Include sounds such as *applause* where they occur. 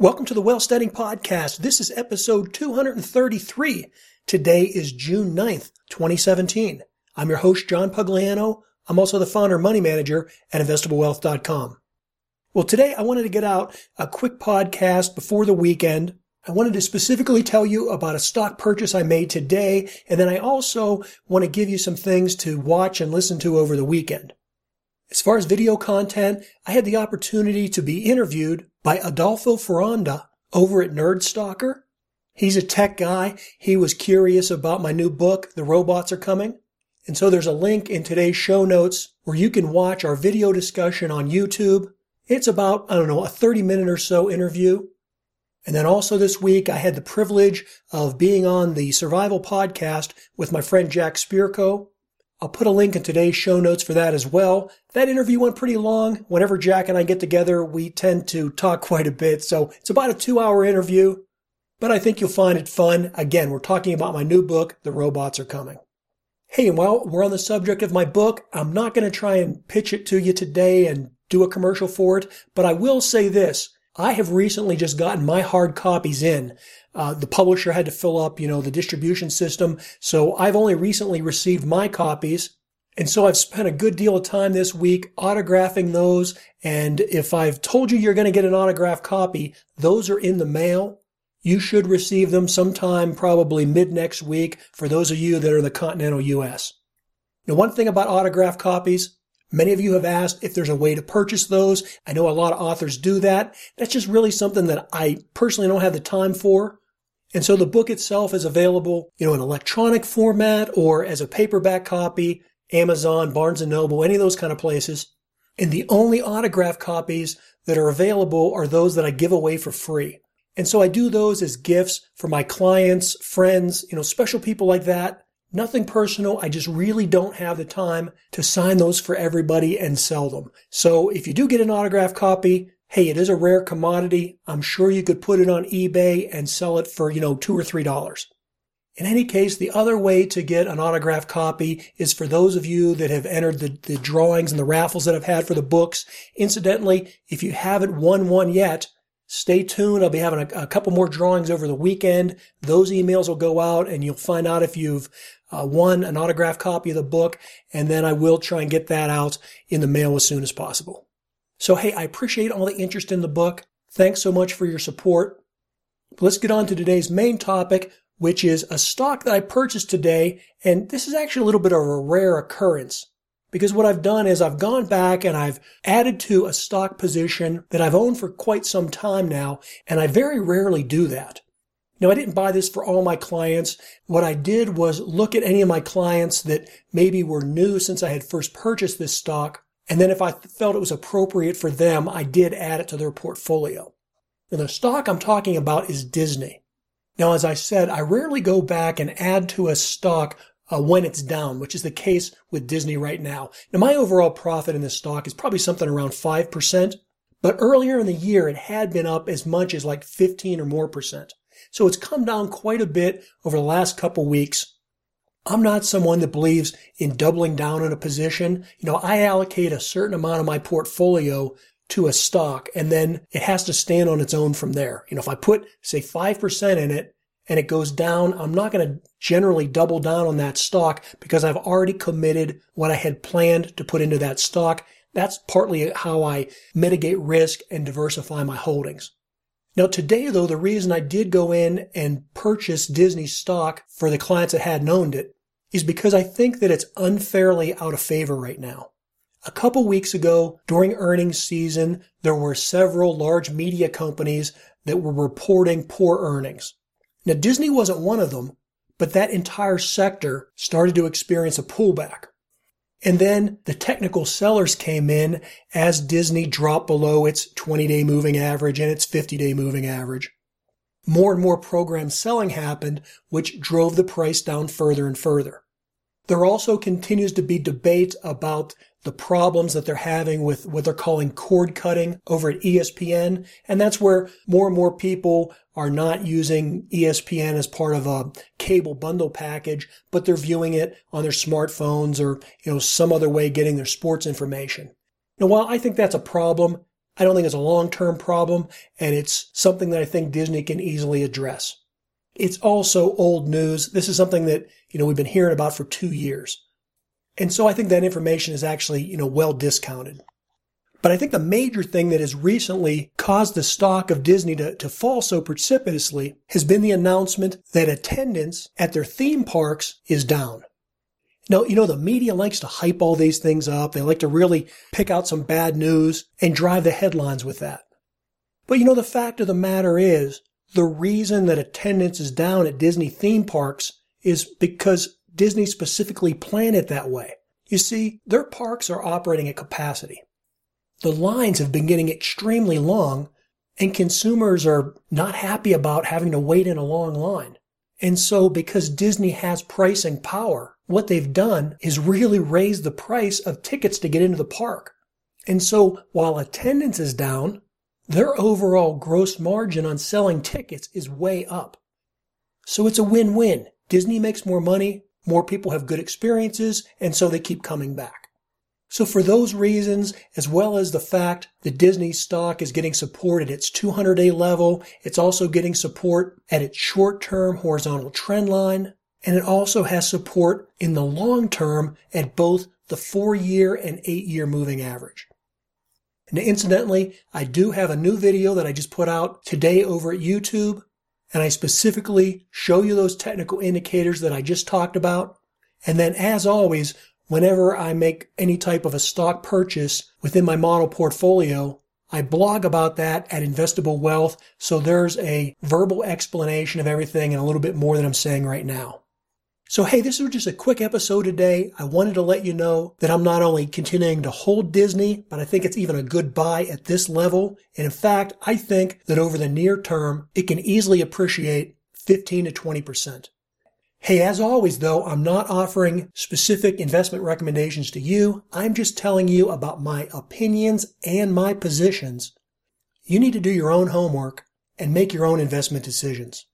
Welcome to the Wealthsteading Podcast. This is episode 233. Today is June 9th, 2017. I'm your host, John Pugliano. I'm also the founder money manager at investablewealth.com. Well, today I wanted to get out a quick podcast before the weekend. I wanted to specifically tell you about a stock purchase I made today, and then I also want to give you some things to watch and listen to over the weekend. As far as video content, I had the opportunity to be interviewed by Adolfo Ferranda over at Nerdstalker. He's a tech guy. He was curious about my new book, The Robots Are Coming. And so there's a link in today's show notes where you can watch our video discussion on YouTube. It's about, I don't know, a 30 minute or so interview. And then also this week, I had the privilege of being on the Survival podcast with my friend Jack Spirko. I'll put a link in today's show notes for that as well. That interview went pretty long. Whenever Jack and I get together, we tend to talk *laughs* quite a bit. So it's about a two hour interview, but I think you'll find it fun. Again, we're talking about my new book, The Robots Are Coming. Hey, and while we're on the subject of my book, I'm not going to try and pitch it to you today and do a commercial for it, but I will say this. I have recently just gotten my hard copies in. Uh, the publisher had to fill up, you know, the distribution system. So I've only recently received my copies. And so I've spent a good deal of time this week autographing those. And if I've told you you're going to get an autographed copy, those are in the mail. You should receive them sometime probably mid next week for those of you that are in the continental U.S. Now, one thing about autographed copies, Many of you have asked if there's a way to purchase those. I know a lot of authors do that. That's just really something that I personally don't have the time for. And so the book itself is available, you know, in electronic format or as a paperback copy, Amazon, Barnes and Noble, any of those kind of places. And the only autograph copies that are available are those that I give away for free. And so I do those as gifts for my clients, friends, you know, special people like that. Nothing personal. I just really don't have the time to sign those for everybody and sell them. So if you do get an autograph copy, hey, it is a rare commodity. I'm sure you could put it on eBay and sell it for, you know, two or three dollars. In any case, the other way to get an autograph copy is for those of you that have entered the, the drawings and the raffles that I've had for the books. Incidentally, if you haven't won one yet, stay tuned. I'll be having a, a couple more drawings over the weekend. Those emails will go out and you'll find out if you've uh, won an autographed copy of the book. And then I will try and get that out in the mail as soon as possible. So, hey, I appreciate all the interest in the book. Thanks so much for your support. Let's get on to today's main topic, which is a stock that I purchased today. And this is actually a little bit of a rare occurrence because what I've done is I've gone back and I've added to a stock position that I've owned for quite some time now. And I very rarely do that. Now, I didn't buy this for all my clients. What I did was look at any of my clients that maybe were new since I had first purchased this stock and then if I felt it was appropriate for them, I did add it to their portfolio. Now the stock I'm talking about is Disney. Now, as I said, I rarely go back and add to a stock uh, when it's down, which is the case with Disney right now. Now, my overall profit in this stock is probably something around 5%, but earlier in the year, it had been up as much as like 15 or more percent. So it's come down quite a bit over the last couple weeks. I'm not someone that believes in doubling down on a position. You know, I allocate a certain amount of my portfolio to a stock and then it has to stand on its own from there. You know, if I put say 5% in it and it goes down, I'm not going to generally double down on that stock because I've already committed what I had planned to put into that stock. That's partly how I mitigate risk and diversify my holdings. Now today though, the reason I did go in and purchase Disney stock for the clients that hadn't owned it is because I think that it's unfairly out of favor right now. A couple weeks ago, during earnings season, there were several large media companies that were reporting poor earnings. Now, Disney wasn't one of them, but that entire sector started to experience a pullback. And then the technical sellers came in as Disney dropped below its 20 day moving average and its 50 day moving average more and more program selling happened, which drove the price down further and further. There also continues to be debate about the problems that they're having with what they're calling cord cutting over at ESPN. And that's where more and more people are not using ESPN as part of a cable bundle package, but they're viewing it on their smartphones or, you know, some other way getting their sports information. Now, while I think that's a problem, I don't think it's a long-term problem and it's something that I think Disney can easily address. It's also old news. This is something that, you know, we've been hearing about for two years. And so I think that information is actually, you know, well discounted. But I think the major thing that has recently caused the stock of Disney to, to fall so precipitously has been the announcement that attendance at their theme parks is down. Now, you know, the media likes to hype all these things up. They like to really pick out some bad news and drive the headlines with that. But you know, the fact of the matter is, the reason that attendance is down at Disney theme parks is because Disney specifically planned it that way. You see, their parks are operating at capacity. The lines have been getting extremely long and consumers are not happy about having to wait in a long line. And so because Disney has pricing power, what they've done is really raise the price of tickets to get into the park. And so while attendance is down, their overall gross margin on selling tickets is way up. So it's a win-win. Disney makes more money, more people have good experiences, and so they keep coming back. So for those reasons, as well as the fact that Disney stock is getting support at its 200 day level, it's also getting support at its short term horizontal trend line, and it also has support in the long term at both the four year and eight year moving average. And incidentally, I do have a new video that I just put out today over at YouTube, and I specifically show you those technical indicators that I just talked about. And then as always, whenever I make any type of a stock purchase within my model portfolio, I blog about that at Investable Wealth. So there's a verbal explanation of everything and a little bit more than I'm saying right now. So, hey, this was just a quick episode today. I wanted to let you know that I'm not only continuing to hold Disney, but I think it's even a good buy at this level. And in fact, I think that over the near term, it can easily appreciate 15 to 20%. Hey, as always though, I'm not offering specific investment recommendations to you. I'm just telling you about my opinions and my positions. You need to do your own homework and make your own investment decisions.